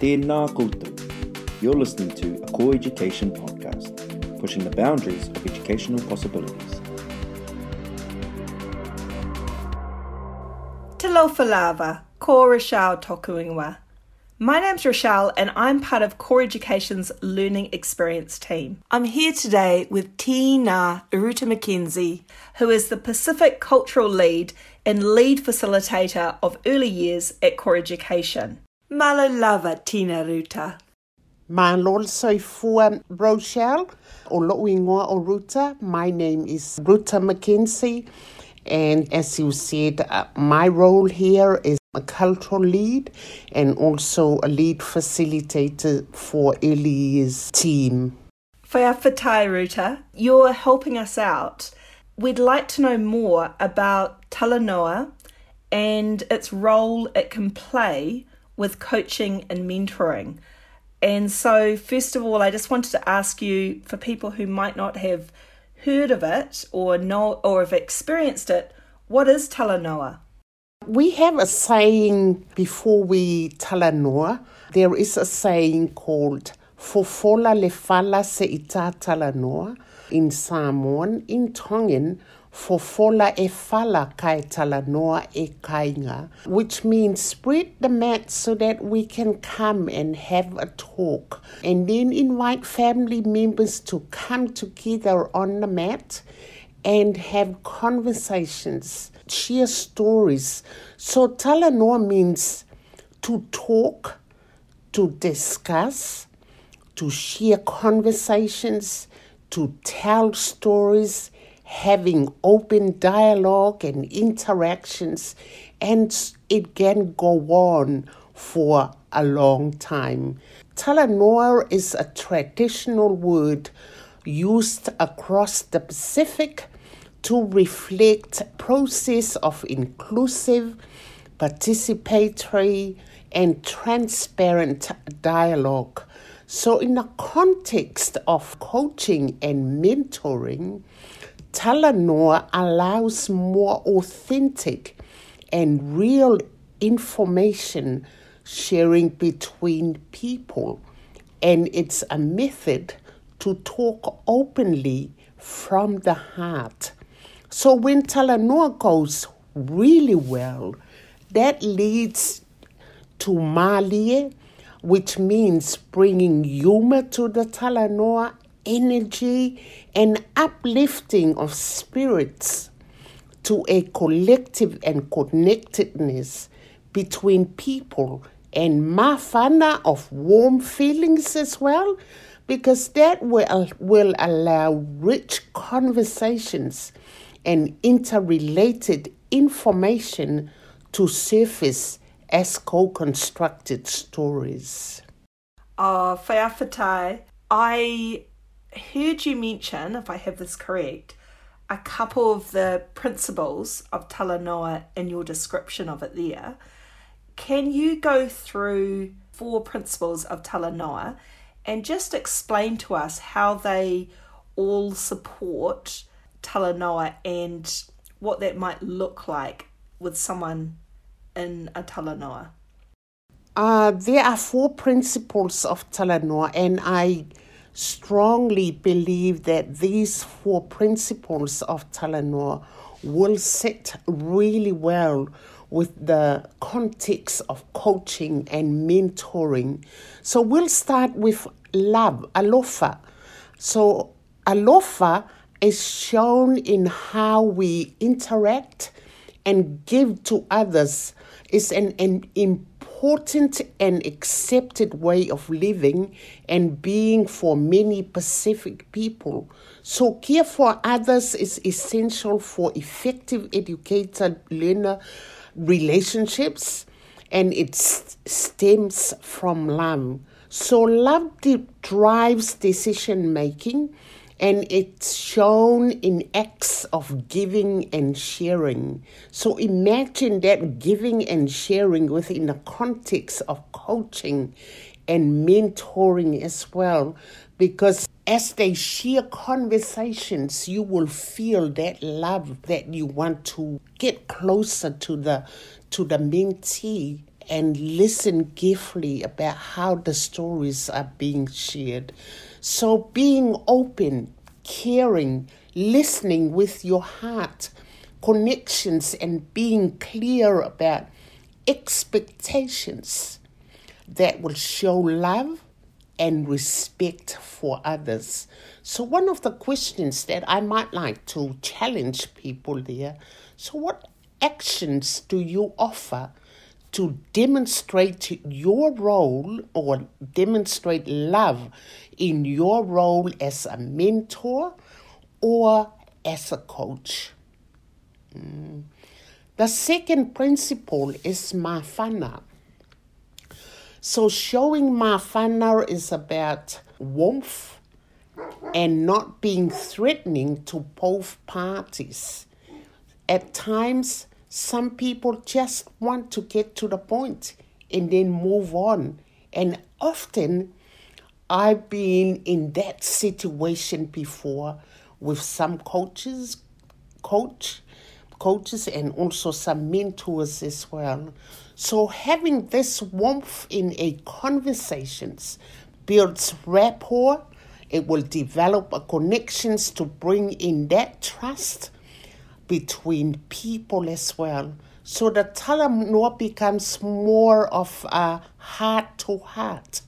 Tēnā koutou. You're listening to a Core Education podcast, pushing the boundaries of educational possibilities. Te Lava, ko Rochelle Tokuingwa. My name's Rochelle and I'm part of Core Education's Learning Experience team. I'm here today with Tina Uruta McKenzie, who is the Pacific Cultural Lead and Lead Facilitator of Early Years at Core Education. Malo lava, Tina Ruta. Malo soifua Rochelle, o lo'uingoa o Ruta. My name is Ruta McKenzie. And as you said, uh, my role here is a cultural lead and also a lead facilitator for years team. Whaiawhatai Ruta, you're helping us out. We'd like to know more about Talanoa and its role it can play with coaching and mentoring. And so, first of all, I just wanted to ask you for people who might not have heard of it or know or have experienced it, what is Talanoa? We have a saying before we talanoa. There is a saying called Fofola le fala se ita talanoa in Samoan. In Tongan, Fofola e fala kai talanoa e kainga, which means spread the mat so that we can come and have a talk and then invite family members to come together on the mat and have conversations share stories. So talanoa means to talk, to discuss, to share conversations, to tell stories, having open dialogue and interactions, and it can go on for a long time. Talanoa is a traditional word used across the Pacific to reflect process of inclusive, participatory, and transparent dialogue. So, in the context of coaching and mentoring, Talanoa allows more authentic and real information sharing between people, and it's a method to talk openly from the heart. So when Talanoa goes really well, that leads to Malie, which means bringing humor to the Talanoa, energy, and uplifting of spirits to a collective and connectedness between people and mafana of warm feelings as well, because that will, will allow rich conversations and interrelated information to surface as co constructed stories. Uh, Whaiawhatai, I heard you mention, if I have this correct, a couple of the principles of Talanoa in your description of it there. Can you go through four principles of Talanoa and just explain to us how they all support talanoa and what that might look like with someone in a talanoa? Uh, there are four principles of talanoa, and I strongly believe that these four principles of talanoa will sit really well with the context of coaching and mentoring. So we'll start with love, alofa. So alofa is shown in how we interact and give to others is an, an important and accepted way of living and being for many Pacific people. So, care for others is essential for effective educator learner relationships and it stems from love. So, love drives decision making and it's shown in acts of giving and sharing. So imagine that giving and sharing within the context of coaching and mentoring as well, because as they share conversations, you will feel that love that you want to get closer to the to the mentee and listen carefully about how the stories are being shared. So, being open, caring, listening with your heart, connections, and being clear about expectations that will show love and respect for others. So, one of the questions that I might like to challenge people there so, what actions do you offer to demonstrate your role or demonstrate love in your role as a mentor or as a coach? Mm. The second principle is mafana. So showing mafana is about warmth and not being threatening to both parties. At times, some people just want to get to the point and then move on. And often, I've been in that situation before with some coaches, coach, coaches, and also some mentors as well. So having this warmth in a conversations builds rapport. It will develop a connections to bring in that trust between people as well. So the Talanoa becomes more of a heart to heart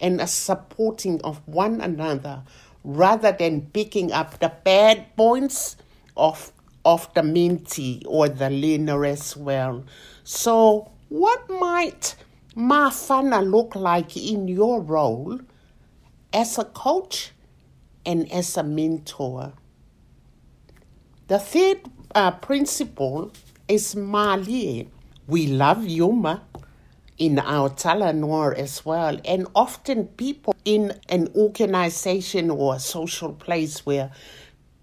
and a supporting of one another rather than picking up the bad points of of the mentee or the learner as well. So what might Mafana look like in your role as a coach and as a mentor? The third uh, principle is Mali. We love humor in our Talanoa as well. And often people in an organization or a social place where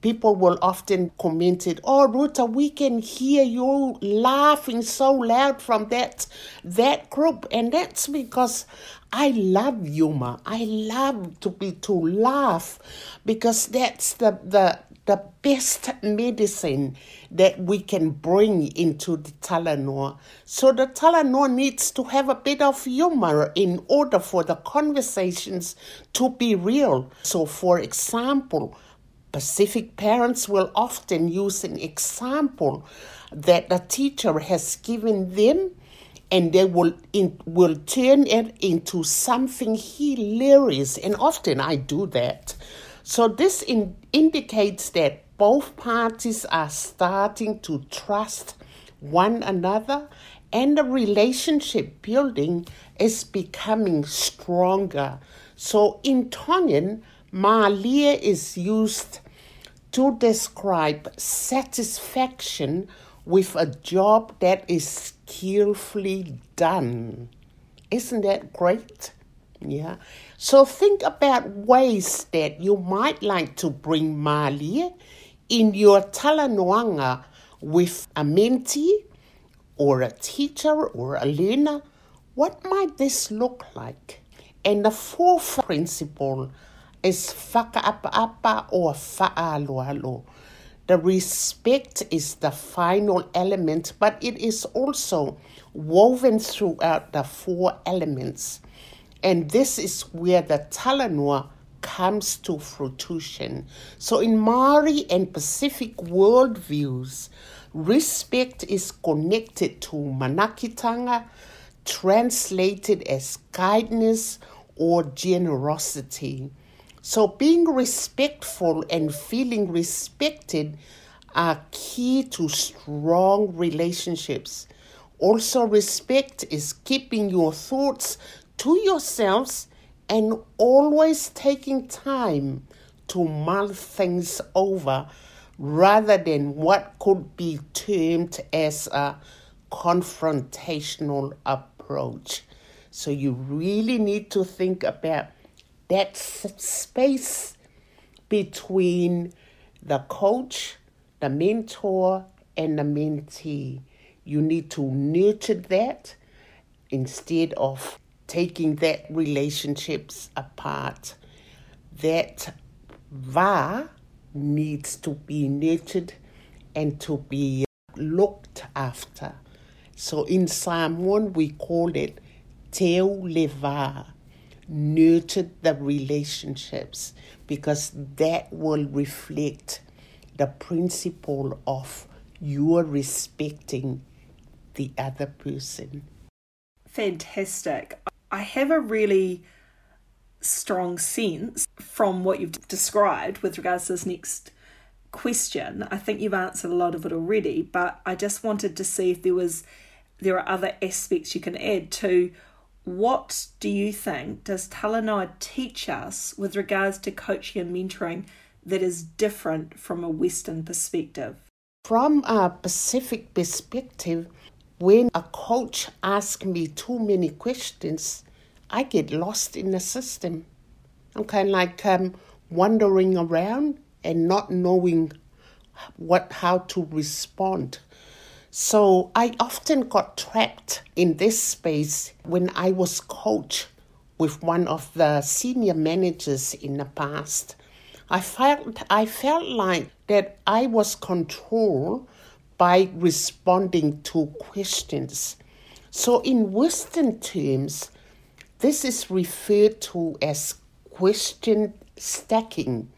people will often comment it, oh Ruta, we can hear you laughing so loud from that that group. And that's because I love humor. I love to be to laugh because that's the the the best medicine that we can bring into the Talanoa. So the Talanoa needs to have a bit of humor in order for the conversations to be real. So, for example, Pacific parents will often use an example that the teacher has given them and they will in, will turn it into something hilarious and often I do that so this in, indicates that both parties are starting to trust one another and the relationship building is becoming stronger. So in Tongan, Malia is used to describe satisfaction with a job that is skillfully done. Isn't that great? Yeah. So think about ways that you might like to bring Mali in your talanoanga with a mentee or a teacher or a learner. What might this look like? And the fourth principle is whakaapa or fa'aaloalo. The respect is the final element, but it is also woven throughout the four elements. And this is where the Talanoa comes to fruition. So, in Maori and Pacific worldviews, respect is connected to manaakitanga, translated as kindness or generosity. So, being respectful and feeling respected are key to strong relationships. Also, respect is keeping your thoughts to yourselves and always taking time to mull things over rather than what could be termed as a confrontational approach. So you really need to think about that space between the coach, the mentor, and the mentee. You need to nurture that instead of taking that relationships apart. That va needs to be nurtured and to be looked after. So in Samoan, we call it teu le va, nurture the relationships, because that will reflect the principle of you are respecting the other person. Fantastic. I have a really strong sense from what you've described with regards to this next question. I think you've answered a lot of it already, but I just wanted to see if there was there are other aspects you can add to what do you think does Talanoa teach us with regards to coaching and mentoring that is different from a Western perspective? From a Pacific perspective, when a coach asks me too many questions, I get lost in the system. I'm kind of like um, wandering around and not knowing what how to respond. So I often got trapped in this space when I was coach with one of the senior managers in the past. I felt I felt like that I was controlled by responding to questions. So in Western terms, this is referred to as question stacking,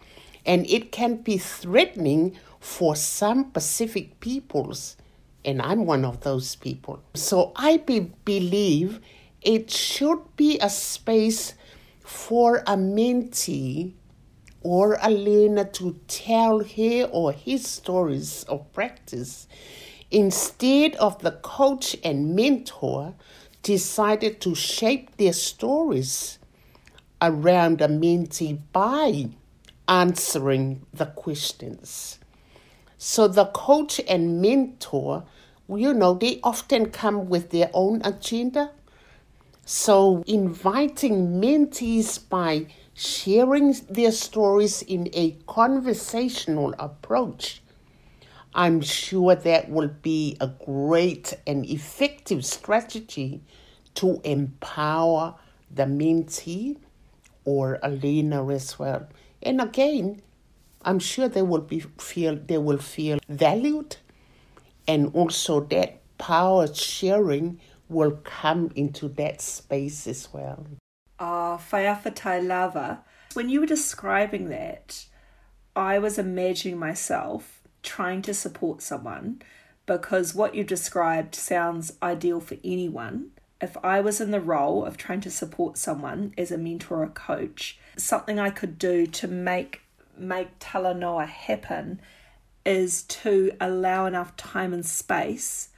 and it can be threatening for some Pacific peoples, and I'm one of those people. So I be- believe it should be a space for a mentee or a learner to tell her or his stories of practice instead of the coach and mentor decided to shape their stories around a mentee by answering the questions. So the coach and mentor, you know, they often come with their own agenda. So inviting mentees by sharing their stories in a conversational approach, I'm sure that will be a great and effective strategy to empower the mentee or a learner as well. And again, I'm sure they will be feel they will feel valued and also that power sharing will come into that space as well uh, Whaiawhatai Lava, when you were describing that, I was imagining myself trying to support someone because what you described sounds ideal for anyone. If I was in the role of trying to support someone as a mentor or coach, something I could do to make make Talanoa happen is to allow enough time and space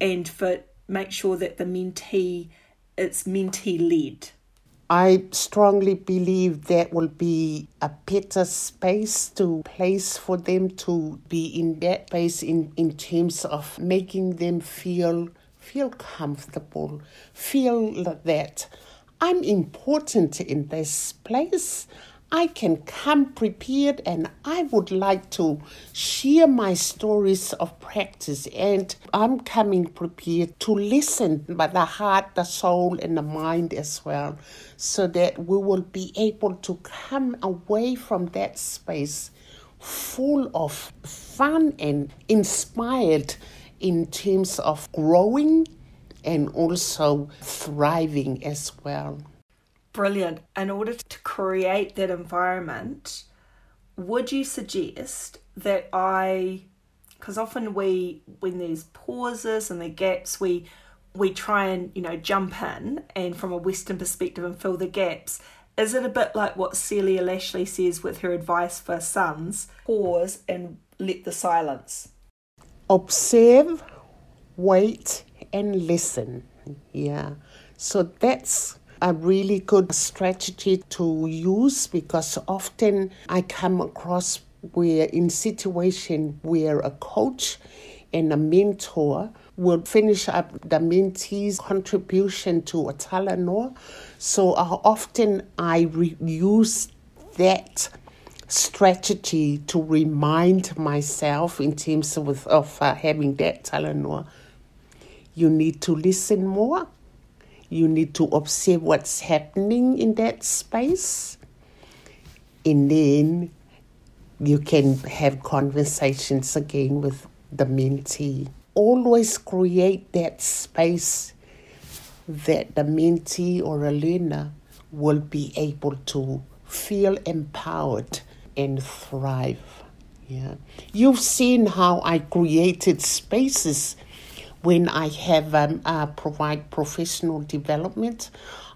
and for make sure that the mentee it's mentee led I strongly believe that will be a better space to place for them to be in that place in, in terms of making them feel feel comfortable, feel that I'm important in this place. I can come prepared and I would like to share my stories of practice. And I'm coming prepared to listen by the heart, the soul and the mind as well so that we will be able to come away from that space full of fun and inspired in terms of growing and also thriving as well brilliant. In order to create that environment, would you suggest that I, because often we, when there's pauses and the gaps, we we try and you know jump in and from a Western perspective and fill the gaps. Is it a bit like what Celia Lashlie says with her advice for sons? Pause and let the silence. Observe, wait, and listen. Yeah. So that's a really good strategy to use because often I come across where in situation where a coach and a mentor will finish up the mentee's contribution to a Talanoa. So uh, often I re- use that strategy to remind myself in terms of, of uh, having that Talanoa. You need to listen more you need to observe what's happening in that space. And then you can have conversations again with the mentee. always create that space that the mentee or a learner will be able to feel empowered and thrive. Yeah. You've seen how I created spaces when I have um, uh, provide professional development.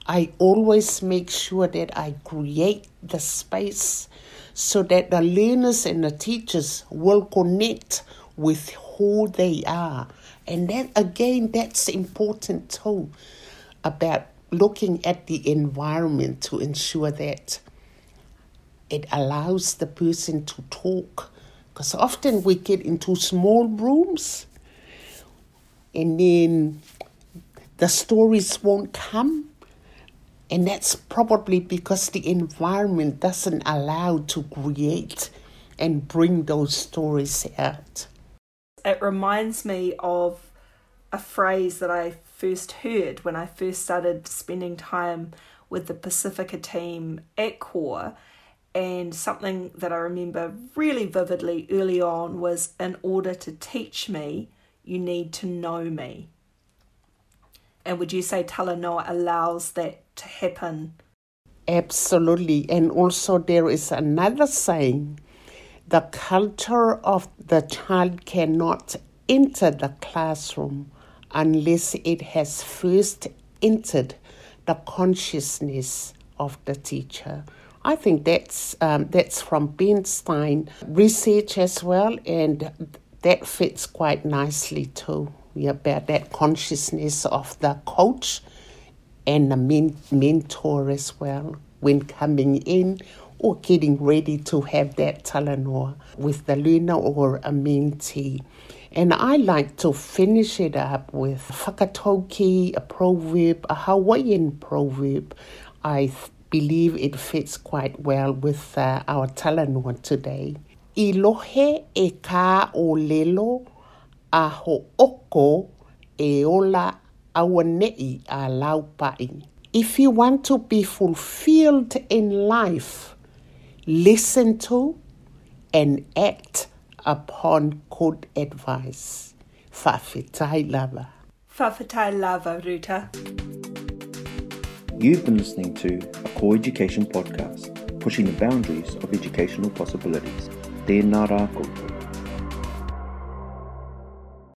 I always make sure that I create the space so that the learners and the teachers will connect with who they are. And that again, that's important too about looking at the environment to ensure that it allows the person to talk. Because often we get into small rooms and then the stories won't come. And that's probably because the environment doesn't allow to create and bring those stories out. It reminds me of a phrase that I first heard when I first started spending time with the Pacifica team at CORE. And something that I remember really vividly early on was in order to teach me, you need to know me. And would you say Talanoa allows that to happen? Absolutely. And also, there is another saying the culture of the child cannot enter the classroom unless it has first entered the consciousness of the teacher. I think that's um, that's from Bernstein research as well, and that fits quite nicely too. About that consciousness of the coach and the men- mentor as well when coming in or getting ready to have that talanoa with the learner or a mentee. And I like to finish it up with whakatauki, a proverb, a Hawaiian proverb. I th- believe it fits quite well with uh, our talanoa today. I lohe e ka o lelo a ho oko e ola awa nei a laupai. If you want to be fulfilled in life, listen to and act upon good advice. Whawhetai lava. Whawhetai lava, Ruta. You've been listening to a Core Education podcast, pushing the boundaries of educational possibilities. tēnā rākou.